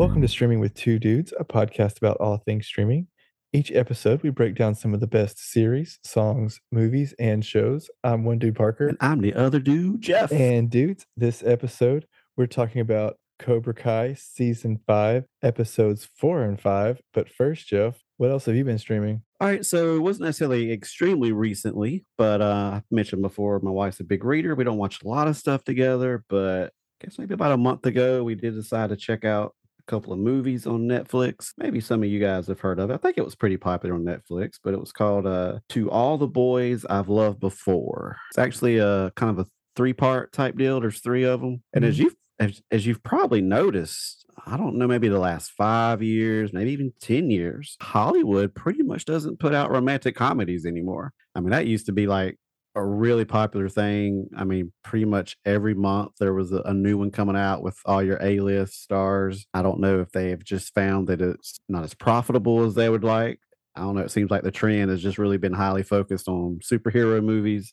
Welcome to Streaming with Two Dudes, a podcast about all things streaming. Each episode, we break down some of the best series, songs, movies, and shows. I'm one dude, Parker. And I'm the other dude, Jeff. And dudes, this episode, we're talking about Cobra Kai season five, episodes four and five. But first, Jeff, what else have you been streaming? All right, so it wasn't necessarily extremely recently, but uh, I mentioned before my wife's a big reader. We don't watch a lot of stuff together, but I guess maybe about a month ago we did decide to check out couple of movies on Netflix. Maybe some of you guys have heard of it. I think it was pretty popular on Netflix, but it was called uh, "To All the Boys I've Loved Before." It's actually a kind of a three-part type deal. There's three of them, and as Mhm. you've as, as you've probably noticed, I don't know, maybe the last five years, maybe even 10 years, Hollywood pretty much doesn't put out romantic comedies anymore. I mean, that used to be like a really popular thing. I mean, pretty much every month there was a, a new one coming out with all your A list stars. I don't know if they have just found that it's not as profitable as they would like. I don't know. It seems like the trend has just really been highly focused on superhero movies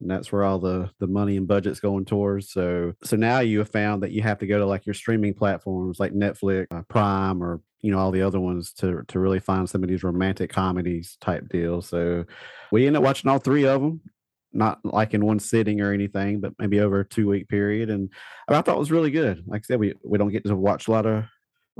and that's where all the the money and budget's going towards so so now you have found that you have to go to like your streaming platforms like netflix uh, prime or you know all the other ones to to really find some of these romantic comedies type deals so we ended up watching all three of them not like in one sitting or anything but maybe over a two week period and i thought it was really good like i said we we don't get to watch a lot of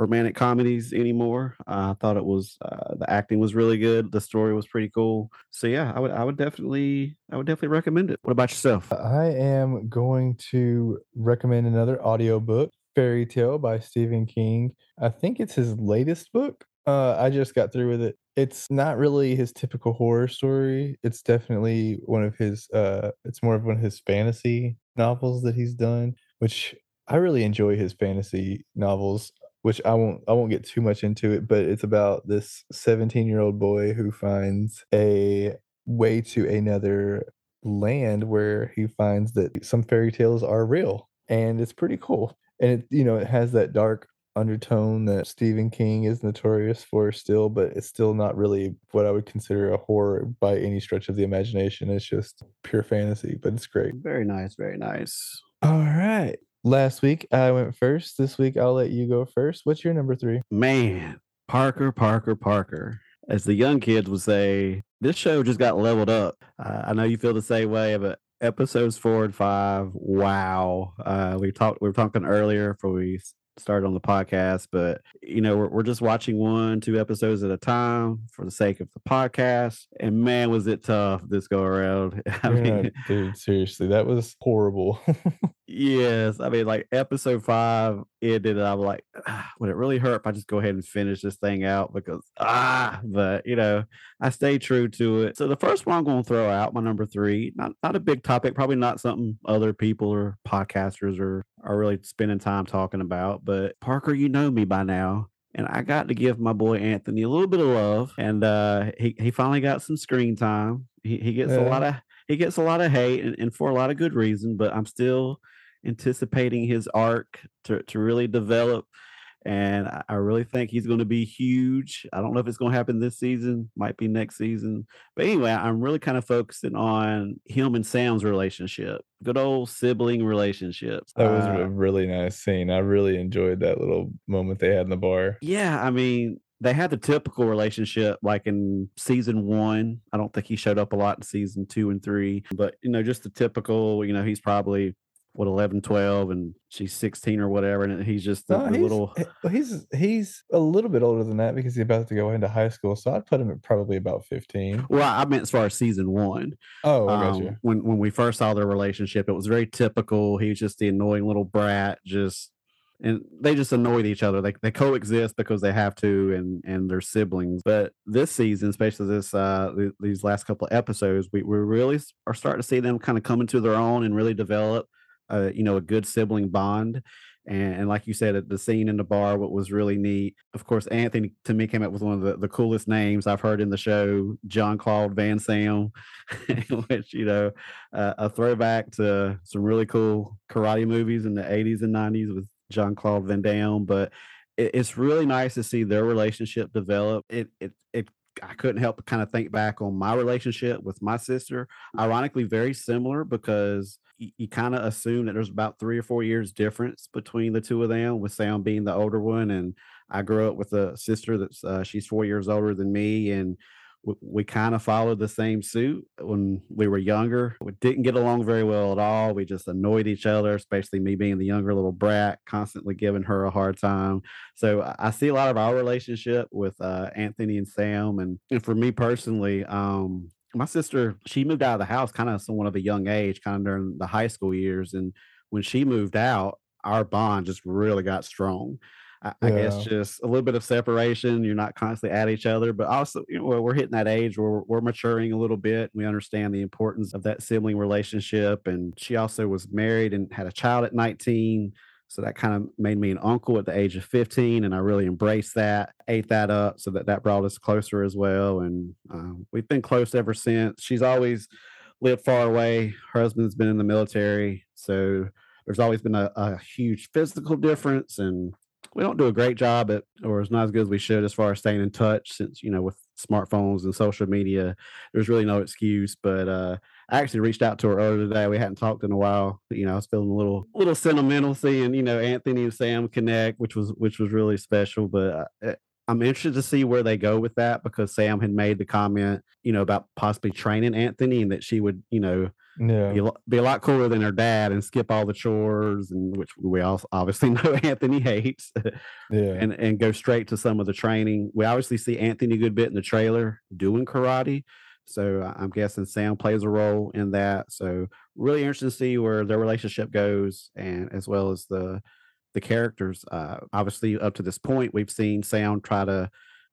romantic comedies anymore. Uh, I thought it was uh, the acting was really good. The story was pretty cool. So yeah, I would I would definitely I would definitely recommend it. What about yourself? I am going to recommend another audiobook, Fairy Tale by Stephen King. I think it's his latest book. Uh, I just got through with it. It's not really his typical horror story. It's definitely one of his uh it's more of one of his fantasy novels that he's done, which I really enjoy his fantasy novels, which I won't I won't get too much into it, but it's about this 17-year-old boy who finds a way to another land where he finds that some fairy tales are real and it's pretty cool and it you know it has that dark undertone that Stephen King is notorious for still but it's still not really what I would consider a horror by any stretch of the imagination it's just pure fantasy but it's great Very nice, very nice. all right last week I went first this week I'll let you go first what's your number 3 Man, Parker, Parker, Parker. As the young kids would say, this show just got leveled up. Uh, I know you feel the same way, but episodes four and five, wow. Uh, we talked, we were talking earlier before we s- started on the podcast, but you know, we're, we're just watching one, two episodes at a time for the sake of the podcast. And man, was it tough this go around. I You're mean, dude seriously that was horrible Yes, I mean, like episode five ended, and I'm like, ah, would it really hurt if I just go ahead and finish this thing out? Because ah, but you know, I stay true to it. So the first one I'm going to throw out, my number three, not not a big topic, probably not something other people or podcasters are are really spending time talking about. But Parker, you know me by now. And I got to give my boy Anthony a little bit of love, and uh, he he finally got some screen time. He he gets a lot of he gets a lot of hate, and, and for a lot of good reason. But I'm still anticipating his arc to, to really develop. And I- really think he's going to be huge. I don't know if it's going to happen this season, might be next season. But anyway, I'm really kind of focusing on him and Sam's relationship. Good old sibling relationships. That was Uh, a really nice scene. I really enjoyed that little moment they had in the bar. Yeah, I mean, they had the typical relationship like in season one. I don't think he showed up a lot in season two and three, but you know, just the typical, you know, he's probably what 11, 12, and she's 16 or whatever. And he's just the, No, the he's, little, he's he's a little bit older than that because he's about to go into high school. So I'd put him at probably about fifteen. well, I meant as far as season one. Oh, I got Um, you. when, when we first saw their relationship, it was very typical. He was just the annoying little brat, just, and they just annoyed each other. They, they coexist because they have to, and and they're siblings. But this season, especially this uh these last couple of episodes, we we really are starting to see them kind of come into their own and really develop, uh, you know, a good sibling bond. And, and like you said, at the scene in the bar, what was really neat, of course, Anthony to me came up with one of the, the coolest names I've heard in the show, John Claude Van Sam, which you know, uh, a throwback to some really cool karate movies in the 80s and 90s with John Claude Van Damme. But it, it's really nice to see their relationship develop. It it it I couldn't help but kind of think back on my relationship with my sister. Ironically, very similar because you, kind of assume that there's about three or four years difference between the two of them, with Sam being the older one. And I grew up with a sister that's uh, she's four years older than me, and we, we kind of followed the same suit when we were younger. We didn't get along very well at all. We just annoyed each other, especially me being the younger little brat, constantly giving her a hard time. So I see a lot of our relationship with uh, Anthony and Sam, and and for me personally, um, my sister she moved out of the house kind of somewhat of a young age, kind of during the high school years, and when she moved out, our bond just really got strong. I, I guess just a little bit of separation. You're not constantly at each other, but also you know, we're hitting that age where we're maturing a little bit. We understand the importance of that sibling relationship. And she also was married and had a child at 19. So that kind of made me an uncle at the age of 15, and I really embraced that, ate that up, so that that brought us closer as well. And um, we've been close ever since. She's always lived far away. Her husband's been in the military, so there's always been a, a huge physical difference, and we don't do a great job at, or it's not as good as we should as far as staying in touch. Since you know, with smartphones and social media, there's really no excuse. But uh, I actually reached out to her earlier today. We hadn't talked in a while. You know, I was feeling a little, little sentimental seeing you know Anthony and Sam connect, which was which was really special. But uh, I'm interested to see where they go with that because Sam had made the comment, you know, about possibly training Anthony and that she would, you know, yeah. be, be a lot cooler than her dad and skip all the chores and which we all obviously know Anthony hates. yeah. And and go straight to some of the training. We obviously see Anthony a good bit in the trailer doing karate. So I'm guessing Sam plays a role in that. So really interesting to see where their relationship goes and as well as the the characters. Uh, obviously, up to this point, we've seen Sam try to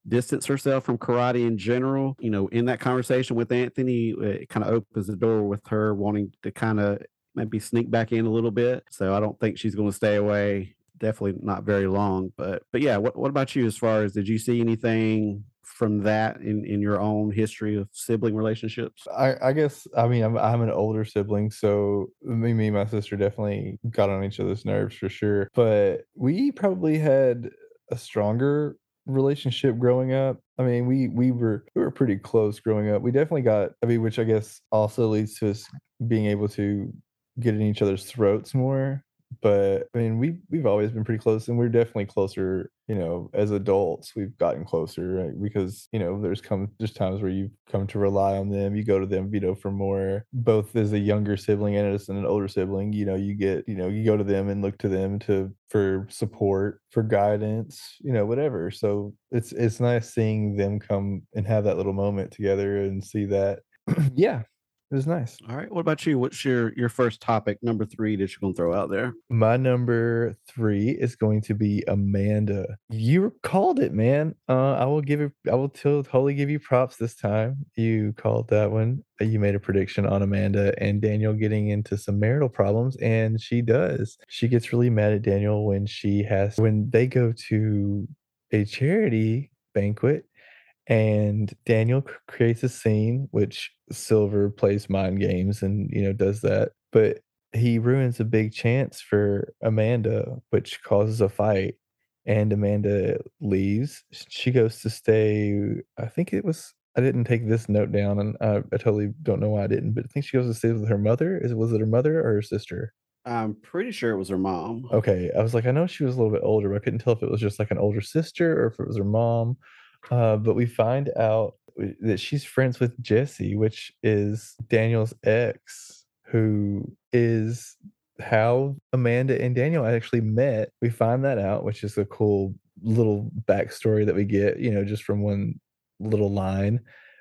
distance herself from karate in general. You know, in that conversation with Anthony, it kind of opens the door with her wanting to kind of maybe sneak back in a little bit. So I don't think she's going to stay away. Definitely not very long, but but yeah. What what about you? As far as did you see anything from that in in your own history of sibling relationships? I, I guess I mean I'm I'm an older sibling, so me, me and my sister definitely got on each other's nerves for sure. But we probably had a stronger relationship growing up. I mean, we we were we were pretty close growing up. We definitely got I mean, which I guess also leads to us being able to get in each other's throats more but I mean, we we've always been pretty close, and we're definitely closer. You know, as adults, we've gotten closer right? because you know there's come there's times where you come to rely on them. You go to them, you know, for more. Both as a younger sibling and as an older sibling, you know, you get you know you go to them and look to them to for support, for guidance, you know, whatever. So it's it's nice seeing them come and have that little moment together and see that. yeah, it was nice. All right. What about you? What's your your first topic, number three, that you're gonna throw out there? My number three is going to be Amanda. You called it, man. Uh, I will give it. I will totally give you props this time. You called that one. Uh, you made a prediction on Amanda and Daniel getting into some marital problems, and she does. She gets really mad at Daniel when she has when they go to a charity banquet and Daniel creates a scene which Silver plays mind games and you know does that, but he ruins a big chance for Amanda, which causes a fight. And Amanda leaves. She goes to stay. I think it was. I didn't take this note down, and I, I totally don't know why I didn't. But I think she goes to stay with her mother. Is was it her mother or her sister? I'm pretty sure it was her mom. Okay, I was like, I know she was a little bit older, but I couldn't tell if it was just like an older sister or if it was her mom. Uh, but we find out that she's friends with Jesse, which is Daniel's ex, who is how Amanda and Daniel actually met. We find that out, which is a cool little backstory that we get, you know, just from one little line,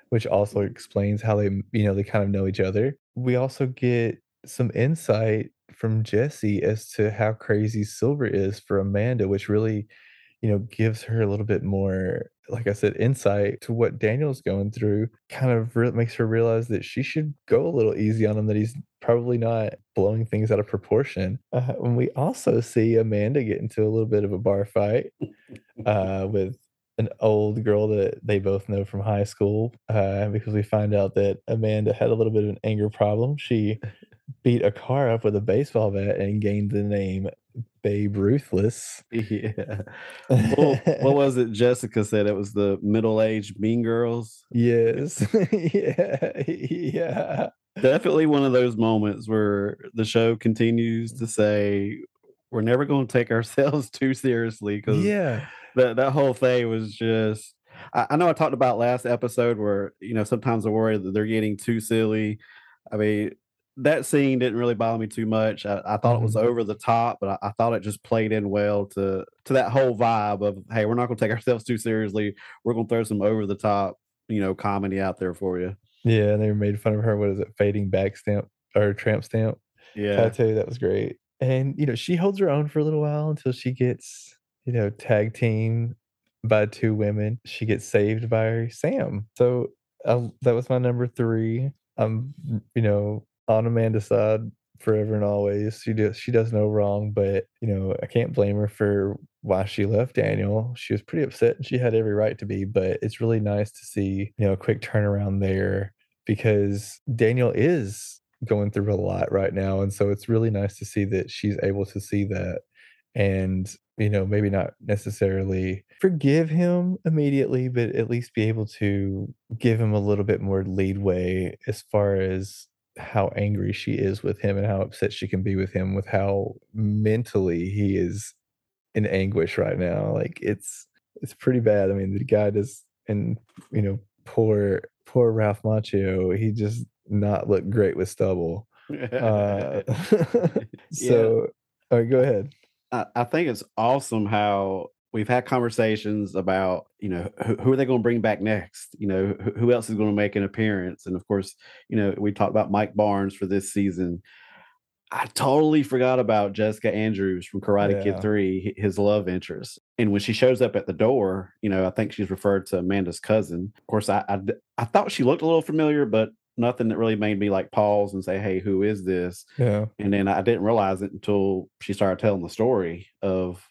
which also explains how they, you know, they kind of know each other. We also get some insight from Jesse as to how crazy Silver is for Amanda, which really you know, gives her a little bit more, like I said, insight to what Daniel's going through, kind of re- makes her realize that she should go a little easy on him, that he's probably not blowing things out of proportion. Uh, and we also see Amanda get into a little bit of a bar fight uh, with an old girl that they both know from high school uh, because we find out that Amanda had a little bit of an anger problem. She beat a car up with a baseball bat and gained the name Babe Ruthless. Yeah. Well, what was it? Jessica said it was the middle-aged Mean Girls. yes. yeah. Yeah. Definitely one of those moments where the show continues to say we're never going to take ourselves too seriously because Yeah. that that whole thing was just. I, I know I talked about last episode where you know sometimes I worry that they're getting too silly. I mean, that scene didn't really bother me too much. I, I thought it was over the top, but I, I thought it just played in well to to that whole vibe of hey, we're not going to take ourselves too seriously. We're going to throw some over the top, you know, comedy out there for you. Yeah. And they made fun of her. What is it? Fading back stamp or tramp stamp Yeah, tattoo. That was great. And, you know, she holds her own for a little while until she gets, you know, tag team by two women. She gets saved by Sam. So uh, that was my number three. I'm, you know, on Amanda's side forever and always. She does she does no wrong, but you know, I can't blame her for why she left Daniel. She was pretty upset and she had every right to be, but it's really nice to see, you know, a quick turnaround there because Daniel is going through a lot right now. And so it's really nice to see that she's able to see that and, you know, maybe not necessarily forgive him immediately, but at least be able to give him a little bit more leadway as far as how angry she is with him and how upset she can be with him with how mentally he is in anguish right now like it's it's pretty bad. I mean the guy does and you know poor poor ralph macchio he just not look great with stubble. Uh so all right go ahead. I, I think it's awesome how we've had conversations about you know who, who are they going to bring back next? You know who, who else is going to make an appearance? And of course you know we talked about mike barnes for this season. I totally forgot about jessica andrews from karate Yeah. kid 3 his love interest. And when she shows up at the door you know i think she's referred to amanda's cousin. Of course I I thought she looked a little familiar but nothing that really made me like pause and say hey who is this? Yeah. And then I didn't realize it until she started telling the story of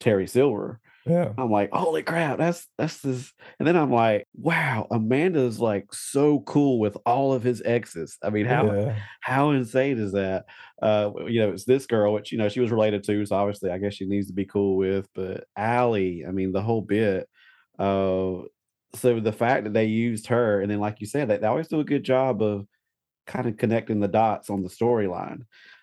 Terry Silver. Yeah I'm like, holy crap, that's that's this. And then I'm like, wow, Amanda's like so cool with all of his exes. I mean, how yeah how insane is that? Uh, you know, it's this girl, which you know she was related to, so obviously I guess she needs to be cool with. But Ali, I mean, the whole bit. Uh, so the fact that they used her, and then like you said, they, they always do a good job of kind of connecting the dots on the storyline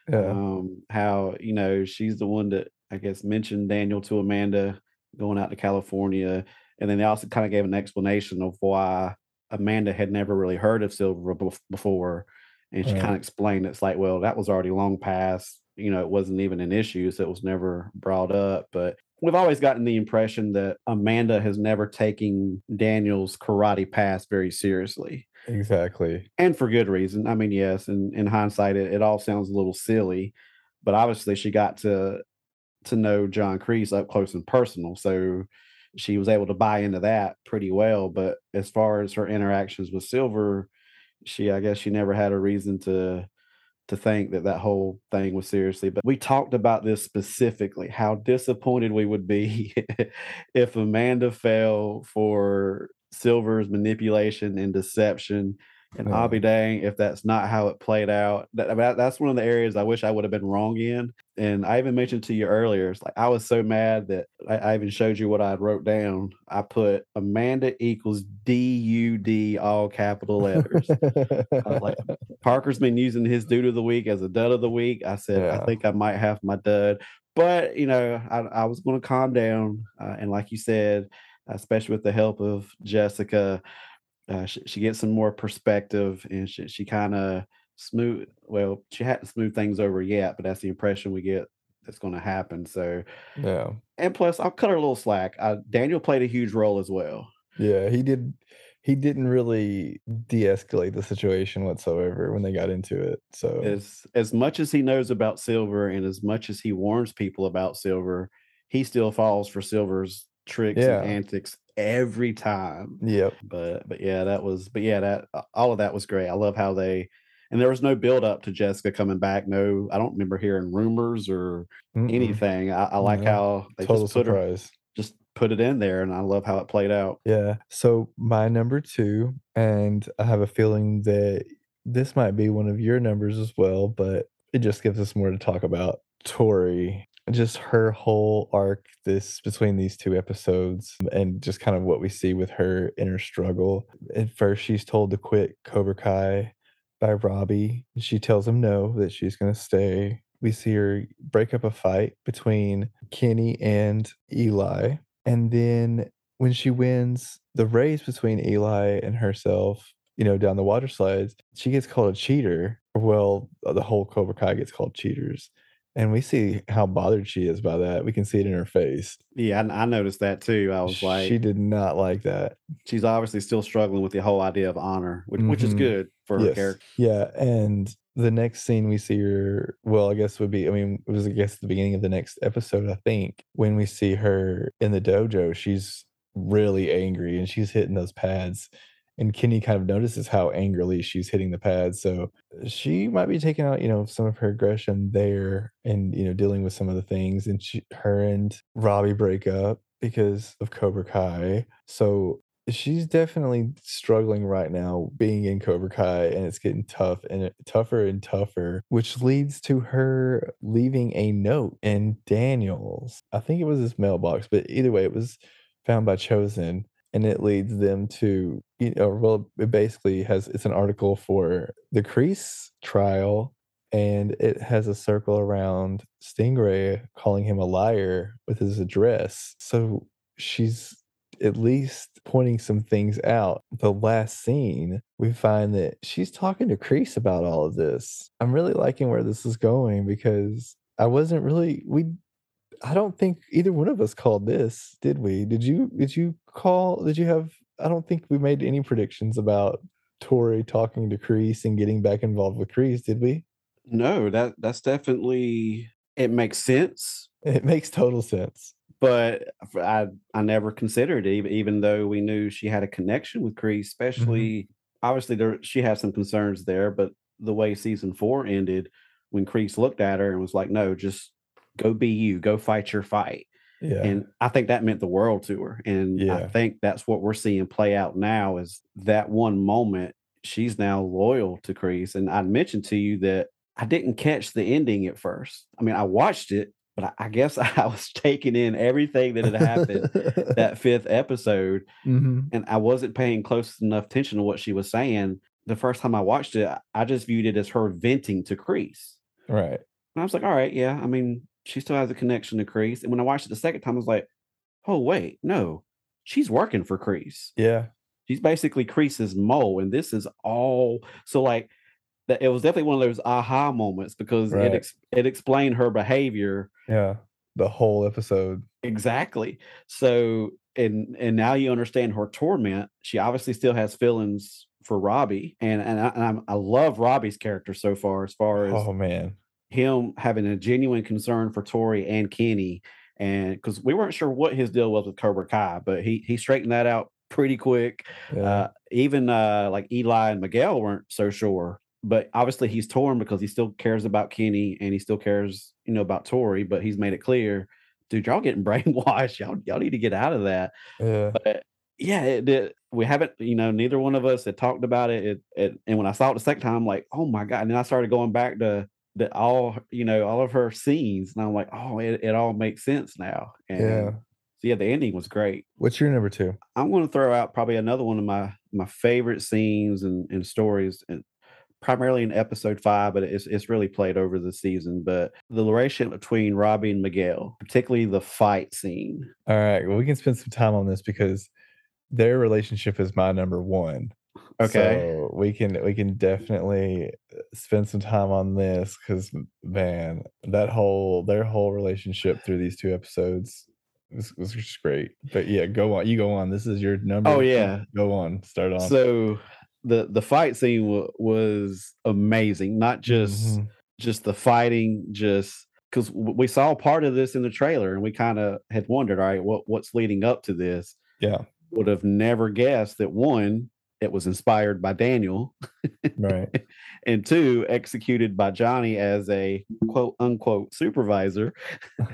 yeah um, how you know she's the one that I guess mentioned Daniel to Amanda going out to California, and then they also kind of gave an explanation of why Amanda had never really heard of Silver bef- before, and she Right. kind of explained it's like, well, that was already long past. You know, it wasn't even an issue, so it was never brought up. But we've always gotten the impression that Amanda has never taken Daniel's karate past very seriously exactly and for good reason. I mean, yes, in, in hindsight, it, it all sounds a little silly, but obviously she got to to know John Kreese up close and personal, so she was able to buy into that pretty well. But as far as her interactions with Silver, she I guess she never had a reason to to think that that whole thing was seriously. But we talked about this specifically, how disappointed we would be if Amanda fell for Silver's manipulation and deception. And Yeah. I'll be dang if that's not how it played out. That, that- that's one of the areas I wish I would have been wrong in. And I even mentioned to you earlier, it's like I was so mad that I, I even showed you what I wrote down. I put Amanda equals D U D all capital letters. I was like, Parker's been using his dude of the week as a dud of the week. I said, I think I might have my dud, but you know, I, I was going to calm down. Uh, and like you said, especially with the help of Jessica, uh, she, she gets some more perspective and she, she kind of smooth. Well, she hadn't smooth things over yet, but that's the impression we get that's going to happen. So, yeah and plus, I'll cut her a little slack. Uh, Daniel played a huge role as well. Yeah, he did. He didn't really de-escalate the situation whatsoever when they got into it. So as as much as he knows about silver and as much as he warns people about silver he still falls for silver's tricks Yeah. and antics every time yep, but but yeah that was but yeah that all of that was great i love how they and there was no build up to jessica coming back no i don't remember hearing rumors or Mm-mm. anything i, I like how they total just put her just put it in there and i love how it played out Yeah. So my number two, and I have a feeling that this might be one of your numbers as well, but it just gives us more to talk about. Tori just her whole arc this between these two episodes and just kind of what we see with her inner struggle. At first she's told to quit Cobra Kai by Robbie. She tells him no, that she's gonna stay. We see her break up a fight between Kenny and Eli. And then when she wins the race between Eli and herself, you know, down the water slides, she gets called a cheater. Well, the whole Cobra Kai gets called cheaters. And we see how bothered she is by that. We can see it in her face. Yeah, I, I noticed that too. I was like, she did not like that. she's obviously still struggling with the whole idea of honor, which, which is Mhm. good for her character. Yeah, and the next scene we see her, well, I guess would be, I mean, it was I guess the beginning of the next episode, I think, when we see her in the dojo, she's really angry and she's hitting those pads. And Kenny kind of notices how angrily she's hitting the pads. So she might be taking out, you know, some of her aggression there and, you know, dealing with some of the things. And she, her and Robbie break up because of Cobra Kai. So she's definitely struggling right now being in Cobra Kai and it's getting tough and tougher and tougher, which leads to her leaving a note in Daniel's. I think it was his mailbox, but either way, it was found by Chozen and it leads them to, you know, well, it basically has it's an article for the Kreese trial and it has a circle around Stingray calling him a liar with his address. So she's at least pointing some things out. The last scene, we find that she's talking to Kreese about all of this. I'm really liking where this is going because I wasn't really we I don't think either one of us called this, did we? Did you did you call did you have I don't think we made any predictions about Tori talking to Kreese and getting back involved with Kreese, did we? No, that that's definitely it makes sense, It makes total sense. but I I never considered it, even, even though we knew she had a connection with Kreese, mm-hmm. especially obviously there she had some concerns there, but the way season four ended when Kreese looked at her and was like, No, just go be you, go fight your fight. Yeah. And I think that meant the world to her. And I think that's what we're seeing play out now is that one moment she's now loyal to Kreese. And I mentioned to you that I didn't catch the ending at first. I mean, I watched it, but I, guess I was taking in everything that had happened that fifth episode, hmm and I wasn't paying close enough attention to what she was saying. The first time I watched it, I- I just viewed it as her venting to Kreese. Right. And I was like, all right, yeah. I mean, she still has a connection to Kreese. And when I watched it the second time, I was like, oh, wait, no, she's working for Kreese. Yeah. She's basically Kreese's mole. And this is all so like that it was definitely one of those aha moments because Right. it ex- it explained her behavior Yeah. The whole episode. exactly. So and and now you understand her torment. She obviously still has feelings for Robbie. And and I, and I'm, I love Robbie's character so far as far as Oh man. Him having a genuine concern for Tori and Kenny, and because we weren't sure what his deal was with Cobra Kai, but he he straightened that out pretty quick. Yeah. Uh, even uh, like Eli and Miguel weren't so sure, but obviously he's torn because he still cares about Kenny and he still cares, you know, about Tori. But he's made it clear, dude, y'all getting brainwashed. Y'all y'all need to get out of that. yeah. But yeah, it, it, we haven't, you know, neither one of us had talked about it. It. And when I saw it the second time, I'm like, oh my God. And then I started going back to the all, you know, all of her scenes. And I'm like, oh, it, it all makes sense now. And Yeah. so yeah, the ending was great. What's your number two? I'm going to throw out probably another one of my my favorite scenes and, and stories, and primarily in episode five, but it's it's really played over the season. But the relationship between Robbie and Miguel, particularly the fight scene. All right. Well, we can spend some time on this because their relationship is my number one. Okay. So we can we can definitely spend some time on this because man, that whole their whole relationship through these two episodes was, was just great. But yeah, go on. You go on. This is your number. Oh, yeah. Go on. Start on. So the the fight scene wa was amazing. Not just Mhm. just the fighting, just because we saw part of this in the trailer, and we kind of had wondered, all right, what what's leading up to this? Yeah. Would have never guessed that one, it was inspired by Daniel, Right. and two, executed by Johnny as a quote unquote supervisor.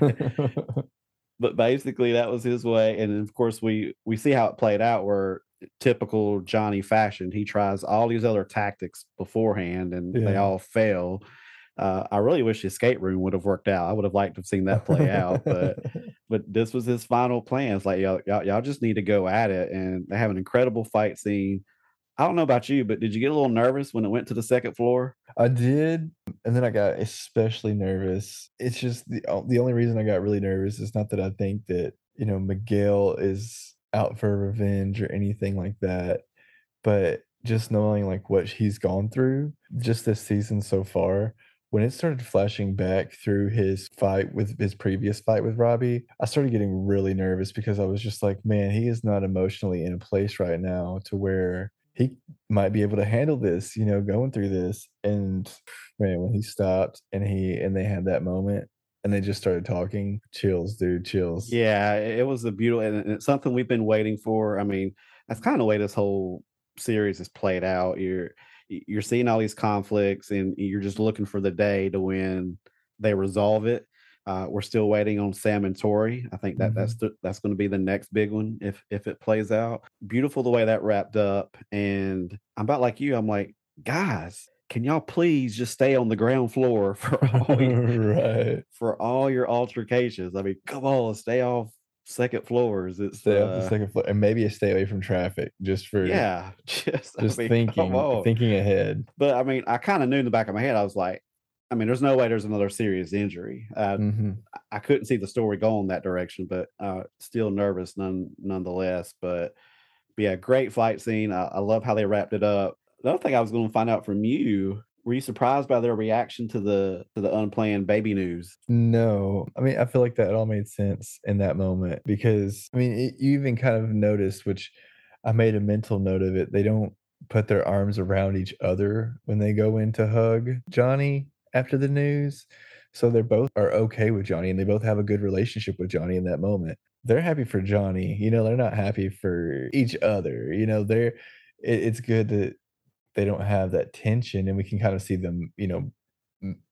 But basically, that was his way, and of course, we we see how it played out. Where typical Johnny fashion, he tries all these other tactics beforehand, and they all fail. Uh, I really wish the escape room would have worked out. I would have liked to have seen that play out, but but this was his final plan. It's like y'all, y'all y'all just need to go at it, and they have an incredible fight scene. I don't know about you, but did you get a little nervous when it went to the second floor? I did, and then I got especially nervous. It's just the the only reason I got really nervous is not that I think that you know Miguel is out for revenge or anything like that, but just knowing like what he's gone through just this season so far when it started flashing back through his fight with his previous fight with Robbie, I started getting really nervous because I was just like, man, he is not emotionally in a place right now to where he might be able to handle this, you know, going through this. And man, when he stopped and he and they had that moment and they just started talking, chills, dude, chills. Yeah, it was a beautiful and it's something we've been waiting for. I mean, that's kind of the way this whole series is played out. You're you're seeing all these conflicts and you're just looking for the day to when they resolve it. Uh, we're still waiting on Sam and Tori. I think that mm-hmm. that's the, that's going to be the next big one if if it plays out. Beautiful the way that wrapped up, and I'm about like you. I'm like, guys, can y'all please just stay on the ground floor for all your, right. for all your altercations? I mean, come on, stay off second floors. It's stay uh, the second floor, and maybe stay away from traffic just for yeah, just just I mean, thinking thinking ahead. But I mean, I kind of knew in the back of my head, I was like, I mean, there's no way there's another serious injury. Uh, mm-hmm. I couldn't see the story going that direction, but uh, still nervous none nonetheless. But, but yeah, great fight scene. I, I love how they wrapped it up. The other thing I was going to find out from you were you surprised by their reaction to the to the unplanned baby news? No, I mean I feel like that all made sense in that moment because I mean it, you even kind of noticed, which I made a mental note of it. They don't put their arms around each other when they go in to hug Johnny after the news. So they're both are okay with Johnny and they both have a good relationship with Johnny in that moment. They're happy for Johnny, you know, they're not happy for each other. You know, they're it, it's good that they don't have that tension and we can kind of see them you know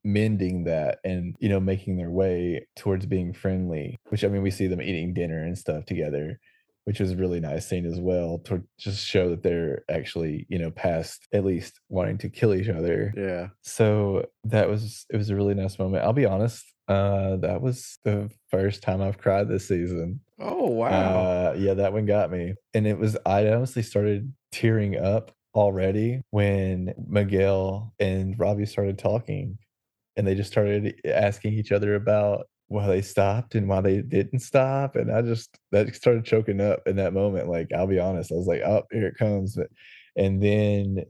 mending that and you know making their way towards being friendly which i mean we see them eating dinner and stuff together which was really nice scene as well to just show that they're actually you know past at least wanting to kill each other. Yeah. So that was it was a really nice moment. I'll be honest uh that was the first time i've cried this season. Oh wow. Uh, yeah that one got me. And it was i honestly started tearing up already when Miguel and Robbie started talking and they just started asking each other about why they stopped and why they didn't stop. And I just that started choking up in that moment. Like, I'll be honest, I was like, oh, here it comes. And then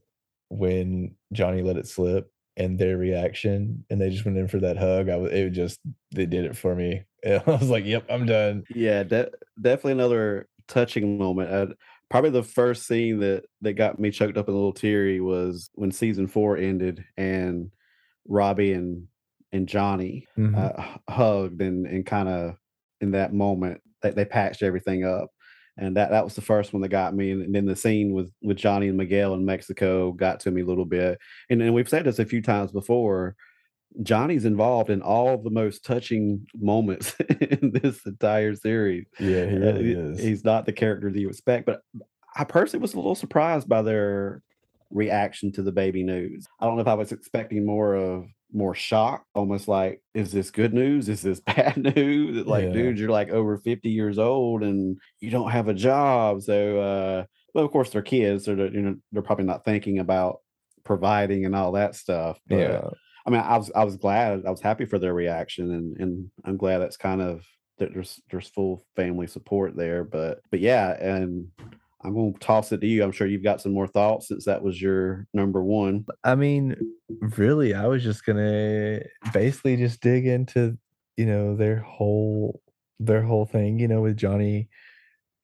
when Johnny let it slip and their reaction and they just went in for that hug, I was it just they did it for me. I was like, yep, I'm done. Yeah, de- definitely another touching moment. I, probably the first scene that that got me choked up a little teary was when season four ended and Robbie and and Johnny mm-hmm. uh, hugged and and kind of in that moment they, they patched everything up and that that was the first one that got me and, and, then the scene with with Johnny and Miguel in Mexico got to me a little bit and and we've said this a few times before Johnny's involved in all the most touching moments in this entire series. Yeah, he really uh, is. He's not the character that you expect, but I personally was a little surprised by their reaction to the baby news. I don't know if I was expecting more of more shock, almost like, is this good news? Is this bad news? Like, yeah. dude, you're like over 50 years old and you don't have a job. So, uh, well, of course, they're kids, so you know, they're probably not thinking about providing and all that stuff. But, yeah. I mean, I was I was glad, I was happy for their reaction, and and I'm glad that's kind of that there's there's full family support there. But but yeah, and I'm going to toss it to you. I'm sure you've got some more thoughts since that was your number one. I mean, really, I was just gonna basically just dig into you know their whole their whole thing, you know, with Johnny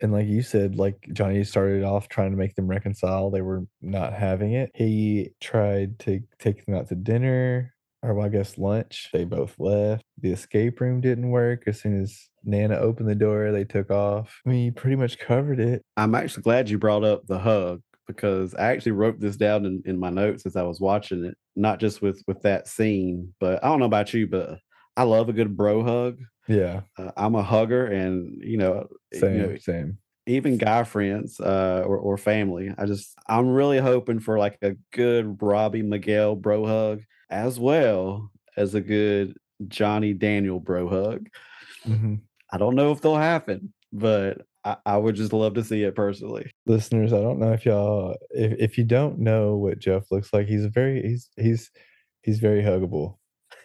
and like you said, like Johnny started off trying to make them reconcile. They were not having it. He tried to take them out to dinner or well, I guess lunch. They both left. The escape room didn't work. As soon as Nana opened the door, they took off. I mean, you pretty much covered it. I'm actually glad you brought up the hug because I actually wrote this down in, in my notes as I was watching it, not just with with that scene, but I don't know about you, but I love a good bro hug. Yeah, uh, I'm a hugger, and you know, same, you know, same. Even guy friends uh, or or family. I just I'm really hoping for like a good Robbie Miguel bro hug as well as a good Johnny Daniel bro hug. hmm I don't know if they'll happen, but I, I would just love to see it personally. Listeners, I don't know if y'all if, if you don't know what Jeff looks like, he's very he's he's he's very huggable.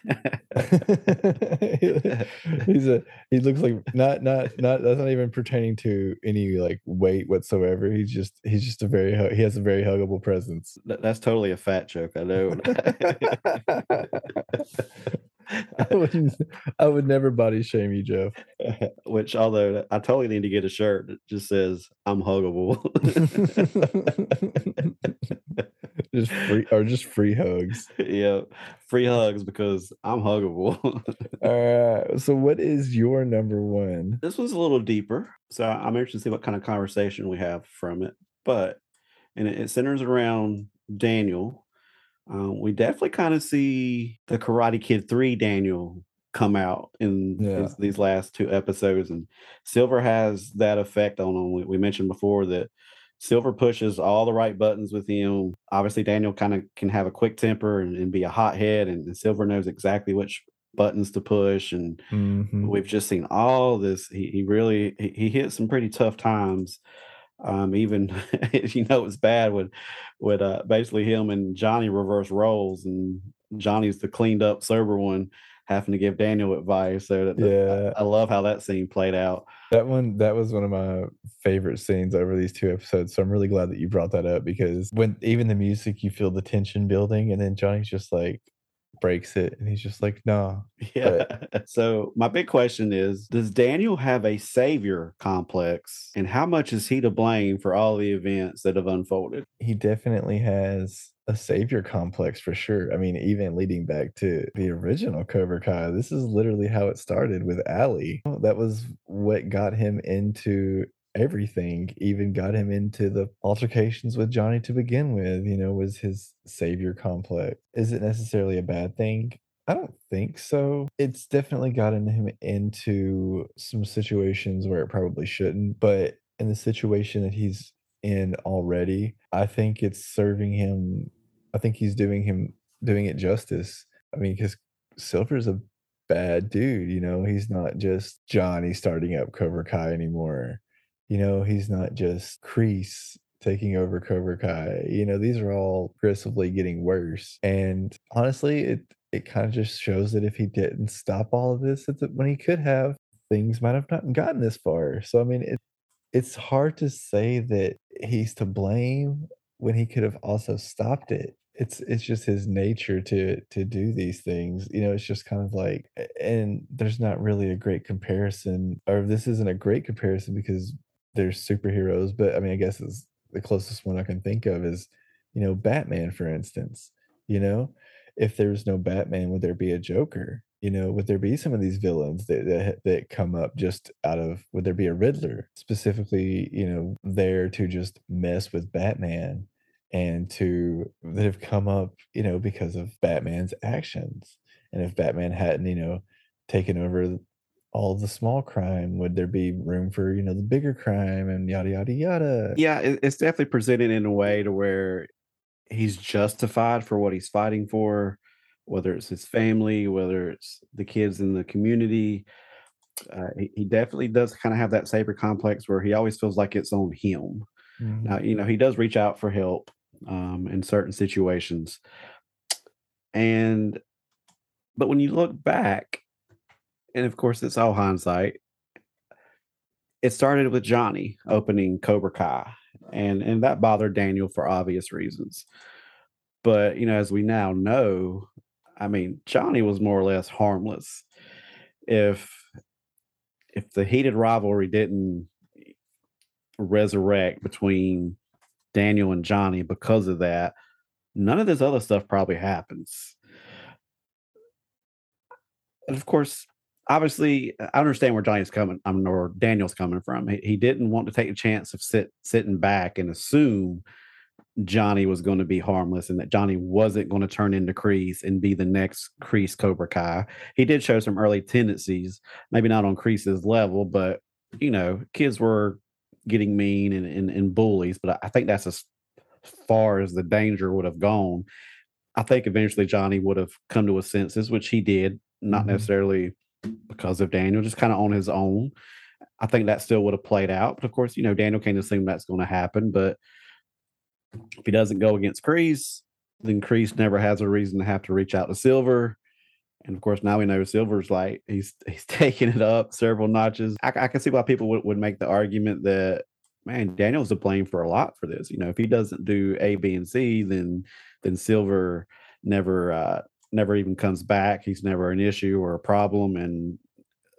he's a he looks like not not not that's not even pertaining to any like weight whatsoever. He's just he's just a very he has a very huggable presence. That's totally a fat joke, I know. I would I would never body shame you, Jeff. Which, although I totally need to get a shirt that just says "I'm huggable." just free or just free hugs. yeah, free hugs because I'm huggable. All right. So what is your number one? this one's a little deeper, so I'm interested to see what kind of conversation we have from it. But and it, centers around Daniel. Um, we definitely kind of see the Karate Kid Three Daniel come out in Yeah. these, these last two episodes, and Silver has that effect on him. We, we mentioned before that Silver pushes all the right buttons with him. Obviously, Daniel kind of can have a quick temper and, and be a hothead, and, and Silver knows exactly which buttons to push and Mhm. we've just seen all this he, he really he, he hit some pretty tough times um even you know it's bad when with uh basically him and johnny reverse roles and johnny's the cleaned up sober one having to give daniel advice so that, Yeah. I, I love how that scene played out That one that was one of my favorite scenes over these two episodes. So I'm really glad that you brought that up because when even the music you feel the tension building and then Johnny's just like breaks it and he's just like, nah. yeah so my big question is does daniel have a savior complex and how much is he to blame for all the events that have unfolded He definitely has a savior complex for sure. I mean, even leading back to the original Cobra Kai, this is literally how it started with Ali. Oh, that was what got him into everything, even got him into the altercations with Johnny to begin with, you know, was his savior complex. Is it necessarily a bad thing? I don't think so. It's definitely gotten him into some situations where it probably shouldn't, but in the situation that he's in already, I think it's serving him. I think he's doing him doing it justice. I mean, because Silver's a bad dude, you know, he's not just Johnny starting up Cobra Kai anymore. You know, he's not just Kreese taking over Cobra Kai. You know, these are all progressively getting worse. And honestly, it it kind of just shows that if he didn't stop all of this, the- when he could have, things might have not gotten this far. So I mean, it it's hard to say that he's to blame when he could have also stopped it. It's it's just his nature to to do these things. You know, it's just kind of like and there's not really a great comparison or this isn't a great comparison because there's superheroes, but I mean I guess it's the closest one I can think of is, you know, Batman for instance. You know, if there's no Batman, would there be a Joker? You know, would there be some of these villains that that, that come up just out of would there be a Riddler specifically, you know, there to just mess with Batman and to that have come up, you know, because of Batman's actions. And if Batman hadn't, you know, taken over all the small crime, would there be room for, you know, the bigger crime and yada yada yada? yeah it's definitely presented in a way to where he's justified for what he's fighting for whether it's his family whether it's the kids in the community uh, he, he definitely does kind of have that savior complex where he always feels like it's on him. Mhm. now you know he does reach out for help um, in certain situations. And but when you look back and of course it's all hindsight it started with johnny opening cobra kai and and that bothered daniel for obvious reasons. But you know as we now know i mean johnny was more or less harmless. If if the heated rivalry didn't resurrect between daniel and johnny because of that none of this other stuff probably happens. And of course obviously i understand where johnny's coming i mean or daniel's coming from. He, he didn't want to take the chance of sit sitting back and assume johnny was going to be harmless and that johnny wasn't going to turn into Kreese and be the next Kreese cobra kai he did show some early tendencies maybe not on Kreese's level but you know kids were getting mean and, and, and bullies but i think that's as far as the danger would have gone I think eventually Johnny would have come to his senses, which he did, not Mhm. necessarily because of Daniel, just kind of on his own. I think that still would have played out. But of course, you know, Daniel can't assume that's going to happen. But if he doesn't go against Kreese, then Kreese never has a reason to have to reach out to Silver. And of course, now we know Silver's like he's he's taking it up several notches. I, I can see why people would, would make the argument that man, Daniel's to blame for a lot for this. You know, if he doesn't do A, B, and C, then then Silver never uh never even comes back. He's never an issue or a problem, and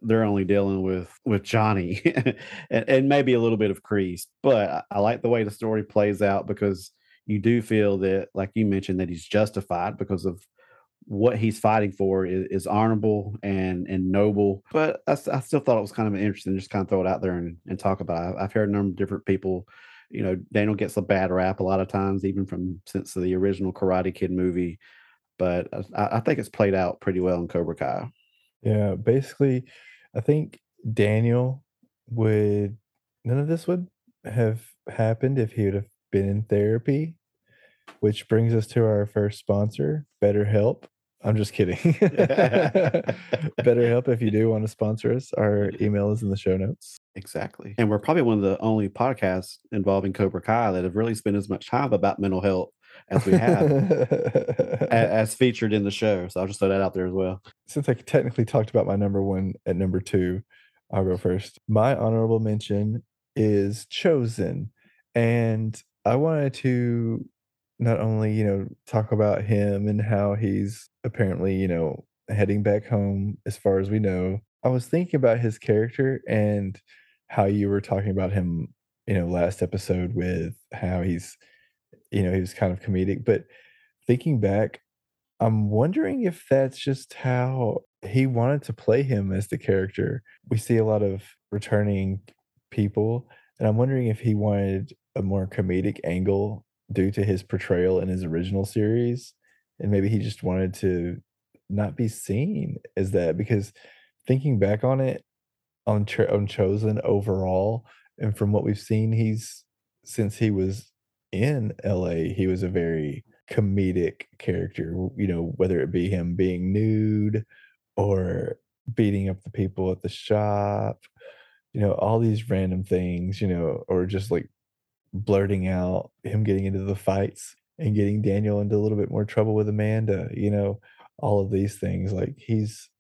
they're only dealing with with Johnny and, and maybe a little bit of Kreese. But I, I like the way the story plays out because you do feel that, like you mentioned, that he's justified because of what he's fighting for is, is honorable and and noble. But I still thought it was kind of interesting, just kind of throw it out there and, and talk about. it. I've heard a number of different people. You know, Daniel gets a bad rap a lot of times, even from since the original Karate Kid movie. But I, I think it's played out pretty well in Cobra Kai. Yeah, basically, I think Daniel would none of this would have happened if he would have been in therapy, which brings us to our first sponsor, BetterHelp. I'm just kidding. BetterHelp, if you do want to sponsor us, our email is in the show notes. Exactly. And we're probably one of the only podcasts involving Cobra Kai that have really spent as much time about mental health as we have as featured in the show. So I'll just throw that out there as well. Since I technically talked about my number one at number two, I'll go first. My honorable mention is Chozen. And I wanted to not only, you know, talk about him and how he's apparently, you know, heading back home as far as we know. I was thinking about his character and how you were talking about him, you know, last episode with how he's, you know, he was kind of comedic. But thinking back, I'm wondering if that's just how he wanted to play him as the character. We see a lot of returning people, and I'm wondering if he wanted a more comedic angle due to his portrayal in his original series, and maybe he just wanted to not be seen as that because thinking back on it on on Chozen overall and from what we've seen he's since he was in LA he was a very comedic character you know whether it be him being nude or beating up the people at the shop you know all these random things you know or just like blurting out him getting into the fights and getting Daniel into a little bit more trouble with Amanda you know all of these things like he's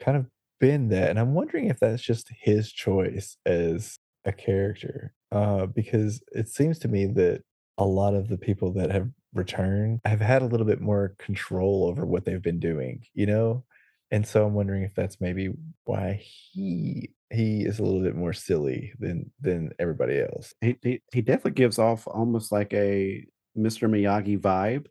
kind of been that and i'm wondering if that's just his choice as a character uh because it seems to me that a lot of the people that have returned have had a little bit more control over what they've been doing you know and so i'm wondering if that's maybe why he he is a little bit more silly than than everybody else He, he, he definitely gives off almost like a Mr. Miyagi vibe.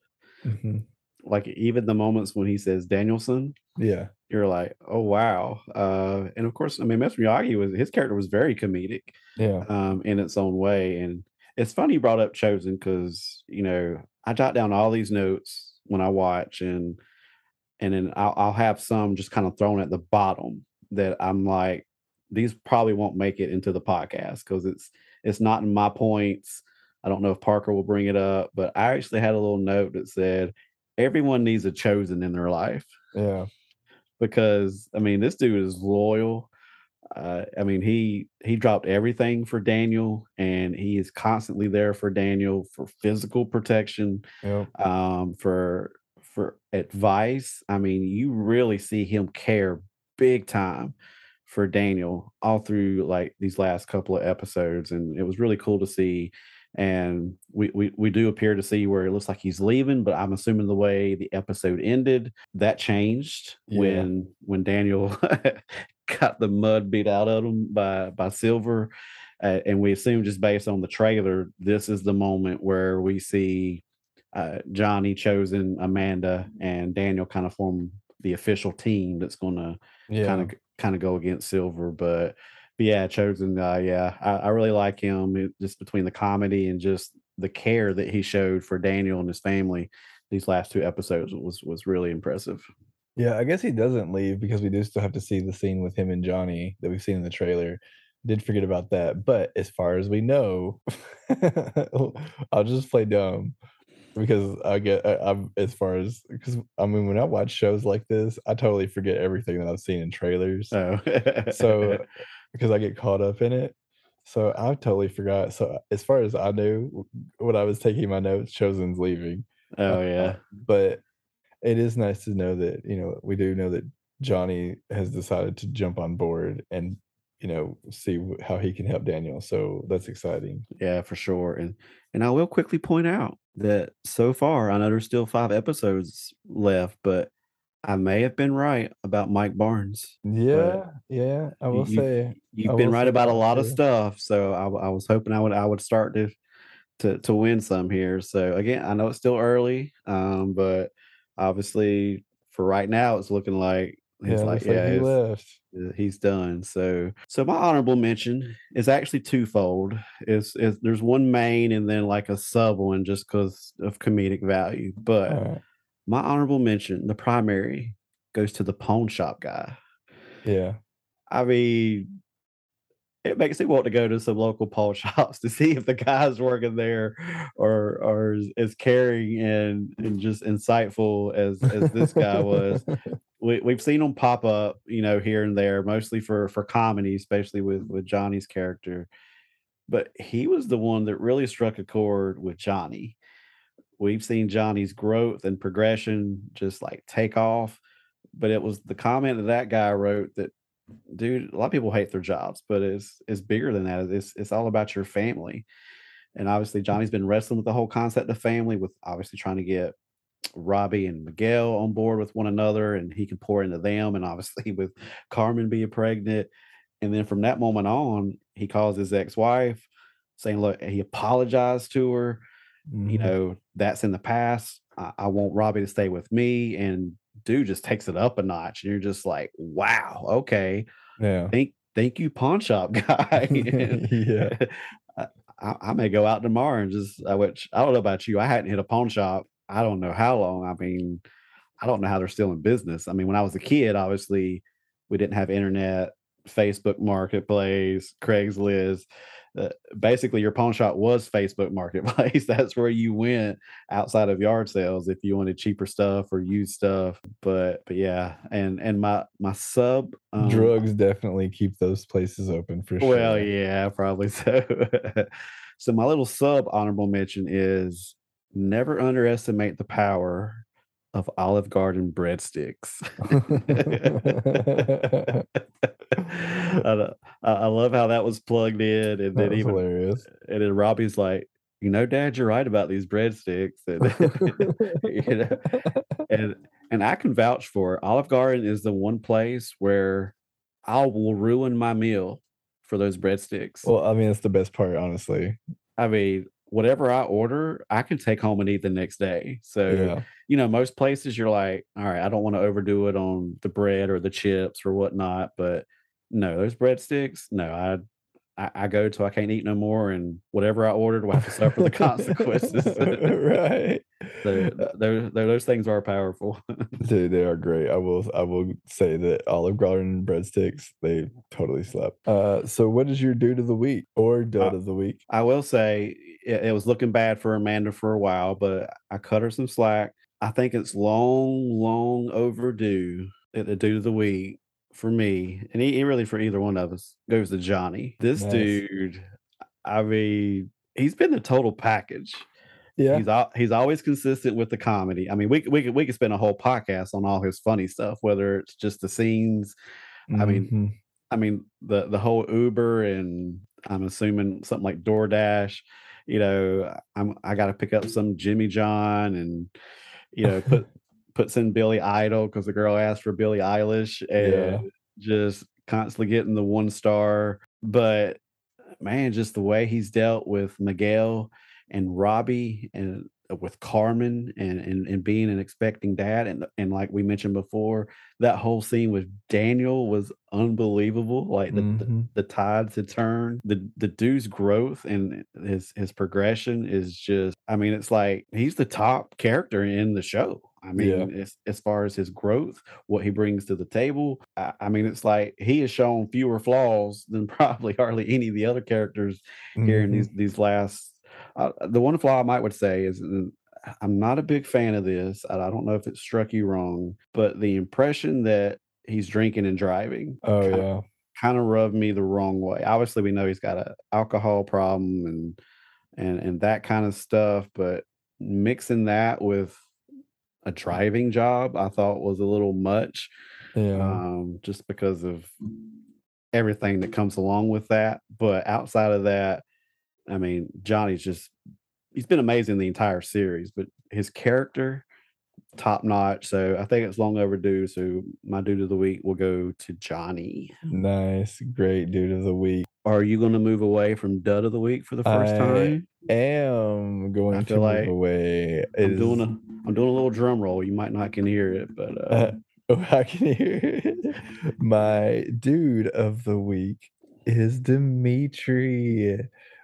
Mhm. Like even the moments when he says Danielson, yeah you're like, oh wow. Uh, and of course, I mean, Mr. Miyagi was his character was very comedic. yeah um, in its own way. And it's funny you brought up Chozen because you know I jot down all these notes when I watch, and and then I'll, I'll have some just kind of thrown at the bottom that I'm like, these probably won't make it into the podcast because it's it's not in my points. I don't know if Parker will bring it up, but I actually had a little note that said everyone needs a Chozen in their life yeah because I mean this dude is loyal. Uh, I mean he he dropped everything for Daniel, and he is constantly there for Daniel for physical protection, yeah um, for for advice. I mean you really see him care big time for Daniel all through like these last couple of episodes, and it was really cool to see. And we, we we do appear to see where it looks like he's leaving, but I'm assuming the way the episode ended, that changed Yeah. when when Daniel got the mud beat out of them by by Silver, uh, and we assume just based on the trailer, this is the moment where we see uh, Johnny Chozen Amanda and Daniel kind of form the official team that's going to kind of kind of go against Silver, but. But yeah, Chozen. Uh, yeah, I, I really like him. It, just between the comedy and just the care that he showed for Daniel and his family, these last two episodes was was really impressive. Yeah, I guess he doesn't leave because we do still have to see the scene with him and Johnny that we've seen in the trailer. Did forget about that, but as far as we know, I'll just play dumb. because I get I, I'm as far as because I mean when I watch shows like this, I totally forget everything that I've seen in trailers. Oh, So because I get caught up in it. So I totally forgot. So as far as I knew when I was taking my notes, Chozen's leaving. oh Uh, yeah, But it is nice to know that, you know, we do know that Johnny has decided to jump on board and, you know, see how he can help Daniel. So that's exciting. yeah, for sure. And and I will quickly point out that so far, I know there's still five episodes left, but I may have been right about Mike Barnes. Yeah, yeah. I will you- say You've I been right about a lot of stuff, so I, I was hoping I would I would start to to to win some here. So again, I know it's still early, um, but obviously for right now, it's looking like yeah, he's like looks like he left. uh, he's done. So so my honorable mention is actually twofold. Is is there's one main and then like a sub one just because of comedic value. But right. my honorable mention, the primary, goes to the pawn shop guy. Yeah. I mean, it makes me want to go to some local pawn shops to see if the guys working there are are as, caring and and just insightful as as this guy was. We, we've seen him pop up, you know, here and there, mostly for for comedy, especially with with Johnny's character. But he was the one that really struck a chord with Johnny. We've seen Johnny's growth and progression just like take off. But it was the comment that that guy wrote that dude, a lot of people hate their jobs, but it's it's bigger than that. It's it's all about your family. And obviously Johnny's been wrestling with the whole concept of family, with obviously trying to get Robbie and Miguel on board with one another, and he can pour into them, and obviously with Carmen being pregnant. And then from that moment on, he calls his ex-wife, saying, Look, he apologized to her. You Mhm. know, that's in the past. I, I want Robbie to stay with me. And dude just takes it up a notch. And you're just like, wow, okay Yeah. thank thank you pawn shop guy yeah. I, I may go out tomorrow and just I which I don't know about you I hadn't hit a pawn shop I don't know how long I mean I don't know how they're still in business I mean when I was a kid obviously we didn't have internet Facebook marketplace Craigslist uh, basically your pawn shop was Facebook marketplace that's where you went outside of yard sales if you wanted cheaper stuff or used stuff but but yeah and and my my sub um, Drugs definitely keep those places open for sure. well, yeah, probably so. so my little sub honorable mention is never underestimate the power of Olive Garden breadsticks. I, I love how that was plugged in, and then even hilarious. and then Robbie's like, you know, Dad, you're right about these breadsticks, and you know, and and I can vouch for it. Olive Garden is the one place where I will ruin my meal for those breadsticks. well, I mean, it's the best part, honestly. I mean, whatever I order, I can take home and eat the next day. So, Yeah. you know, most places you're like, all right, I don't want to overdo it on the bread or the chips or whatnot. But no, those breadsticks, no, I I, I go till I can't eat no more, and whatever I ordered will have to suffer the consequences. right. so, those those things are powerful. Dude, they are great. I will I will say that Olive Garden breadsticks, they totally slept. Uh so what is your dude of the week or dud Uh, of the week? I will say it, it was looking bad for Amanda for a while, but I cut her some slack. I think it's long, long overdue that the dude of the week for me, and he, he really for either one of us goes to Johnny. This Nice. dude, I mean, he's been the total package. Yeah. He's al- he's always consistent with the comedy. I mean, we could- we could we could spend a whole podcast on all his funny stuff, whether it's just the scenes. I mean, Mhm. I mean the the whole Uber and I'm assuming something like DoorDash. You know, I'm I got to pick up some Jimmy John and you know put puts in Billy Idol because the girl asked for Billie Eilish and Yeah. just constantly getting the one star. But man, just the way he's dealt with Miguel and Robbie and uh, with Carmen and, and and being an expecting dad and and like we mentioned before, that whole scene with Daniel was unbelievable. Like the, the Mhm. the tides had turned. The the dude's growth and his his progression is just I mean, it's like he's the top character in the show. I mean, Yeah. as, as far as his growth, what he brings to the table, I, I mean, it's like he has shown fewer flaws than probably hardly any of the other characters here in Mhm. these these last. Uh, the one flaw I might would say is, mm, I'm not a big fan of this. I, I don't know if it struck you wrong, but the impression that he's drinking and driving. Oh kinda, yeah. Kind of rubbed me the wrong way. Obviously, we know he's got an alcohol problem and and and that kind of stuff, but mixing that with a driving job, I thought was a little much. Yeah. Um, just because of everything that comes along with that. But outside of that, I mean, Johnny's just he's been amazing the entire series, but his character top notch. So I think it's long overdue. So my dude of the week will go to Johnny. Nice. Great dude of the week. Are you going to move away from dud of the week for the first I time? Am going I to feel move like away. I'm doing a I'm doing a little drum roll. You might not can hear it, but uh, Uh, oh, I can hear it. My dude of the week is Demetri.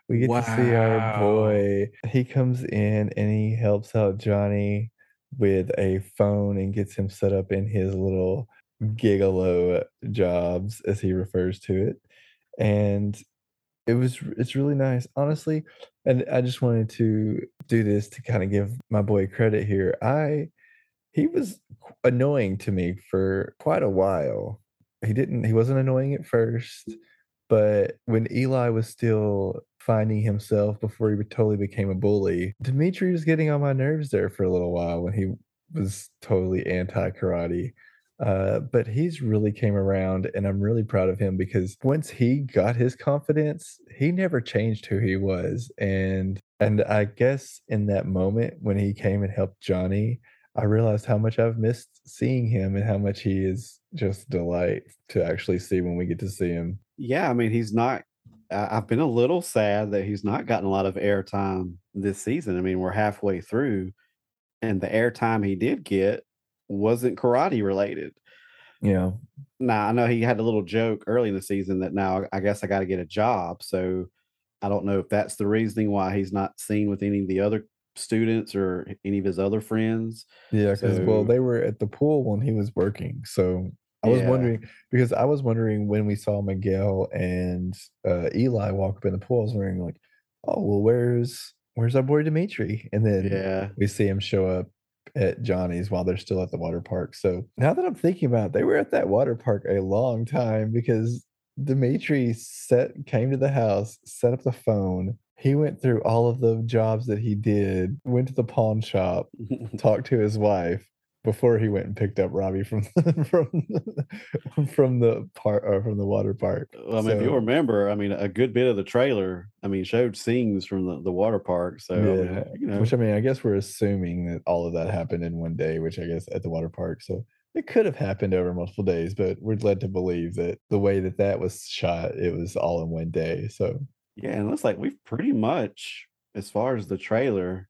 We get to see our boy. He comes in and he helps out Johnny with a phone and gets him set up in his little gigolo jobs, as he refers to it. And it was it's really nice, honestly. And I just wanted to do this to kind of give my boy credit here. I he was annoying to me for quite a while. He didn't he wasn't annoying at first, but when Eli was still finding himself before he totally became a bully, Demetri was getting on my nerves there for a little while when he was totally anti karate. Uh, but he's really came around, and I'm really proud of him because once he got his confidence, he never changed who he was. And and I guess in that moment when he came and helped Johnny, I realized how much I've missed seeing him and how much he is just delight to actually see when we get to see him. yeah, I mean, he's not. I've been a little sad that he's not gotten a lot of airtime this season. I mean, we're halfway through, and the airtime he did get wasn't karate related. Yeah. Now I know he had a little joke early in the season that now I guess I got to get a job. So I don't know if that's the reasoning why he's not seen with any of the other students or any of his other friends. Yeah, because well, they were at the pool when he was working. So I was Yeah. wondering because I was wondering when we saw Miguel and uh, Eli walk up in the pool, I was wondering like, oh well, where's where's our boy Demetri? And then Yeah. we see him show up at Johnny's while they're still at the water park. So now that I'm thinking about it, they were at that water park a long time because Demetri set came to the house, set up the phone. He went through all of the jobs that he did, went to the pawn shop, talked to his wife before he went and picked up Robbie from from from the park or uh, from the water park. Well, I mean, if you remember, I mean, a good bit of the trailer, I mean, showed scenes from the, the water park. So, I mean, you know, which I mean, I guess we're assuming that all of that happened in one day, which I guess at the water park. So it could have happened over multiple days, but we're led to believe that the way that that was shot, it was all in one day. So yeah, and it looks like we've pretty much, as far as the trailer,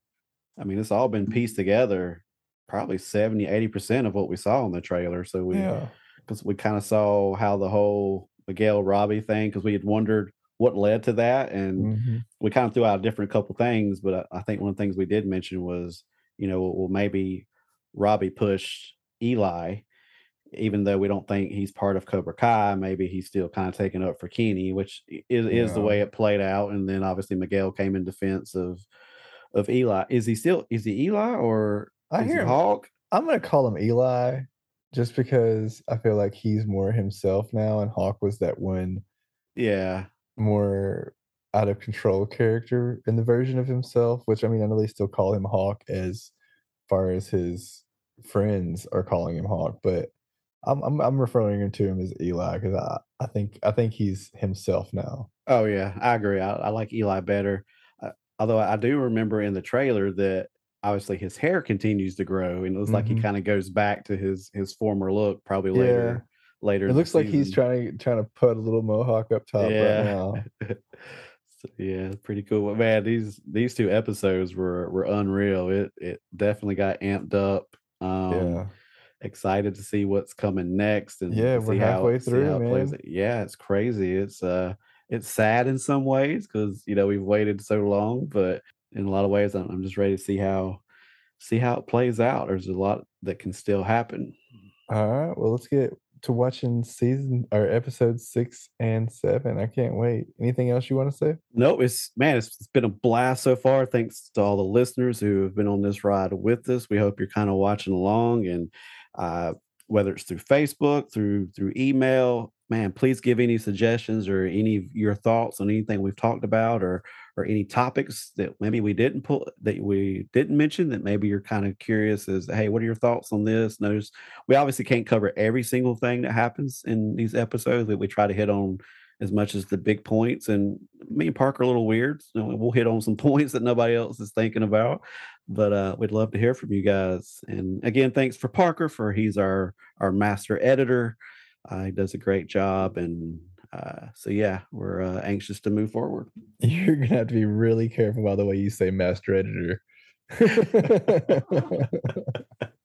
I mean, it's all been mm. pieced together, probably 70, 80% of what we saw in the trailer. So we, yeah, because we kind of saw how the whole Miguel Robbie thing, because we had wondered what led to that. And mhm, we kind of threw out a different couple things, but I, I think one of the things we did mention was, you know, well, maybe Robbie pushed Eli, even though we don't think he's part of Cobra Kai. Maybe he's still kind of taking up for Kenny, which is, is the way it played out. And then obviously Miguel came in defense of of Eli. Is he still is he Eli or I is hear. Hawk? I'm gonna call him Eli, just because I feel like he's more himself now, and Hawk was that one Yeah, more out of control character in the version of himself, which I mean, I know they still call him Hawk as far as his friends are calling him Hawk, but I'm I'm, I'm referring to him as Eli because I, I think I think he's himself now. Oh yeah, I agree. I, I like Eli better. Uh, although I do remember in the trailer that obviously his hair continues to grow, and it looks like he Mhm. kind of goes back to his his former look probably later. Later, It looks like he's trying to trying to put a little mohawk up top Yeah. right now. So, yeah, pretty cool. Man, these these two episodes were were unreal. It it definitely got amped up. Um, yeah, excited to see what's coming next and Yeah, we're see how, halfway through, how it man. Yeah, it's crazy. It's uh it's sad in some ways because you know we've waited so long, but in a lot of ways I'm, I'm just ready to see how see how it plays out. There's a lot that can still happen. All right, well, let's get to watching season or episode six and seven. I can't wait. Anything else you want to say? No, it's man, it's, it's been a blast so far. Thanks to all the listeners who have been on this ride with us. We hope you're kind of watching along, and uh, whether it's through Facebook, through through email, man, please give any suggestions or any of your thoughts on anything we've talked about, or or any topics that maybe we didn't pull that we didn't mention that maybe you're kind of curious as hey what are your thoughts on this? Notice we obviously can't cover every single thing that happens in these episodes that we try to hit on as much as the big points and me and parker are a little weird so we'll hit on some points that nobody else is thinking about but uh, we'd love to hear from you guys and again thanks for parker for he's our our master editor uh, he does a great job and uh, so yeah, we're uh, anxious to move forward. You're gonna have to be really careful by the way you say master editor.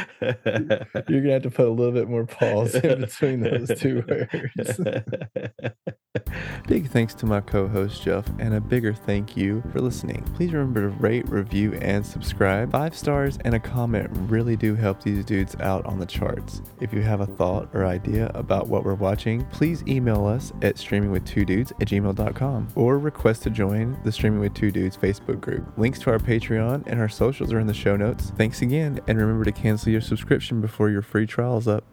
You're gonna have to put a little bit more pause in between those two words. Big thanks to my co host Jeff, and a bigger thank you for listening. Please remember to rate, review, and subscribe. Five stars and a comment really do help these dudes out on the charts. If you have a thought or idea about what we're watching, please email us at streamingwith2dudes at gmail.com or request to join the Streaming with Two Dudes Facebook group. Links to our Patreon and our socials are in the show notes. Thanks again, and remember to cancel your subscription before your free trial is up.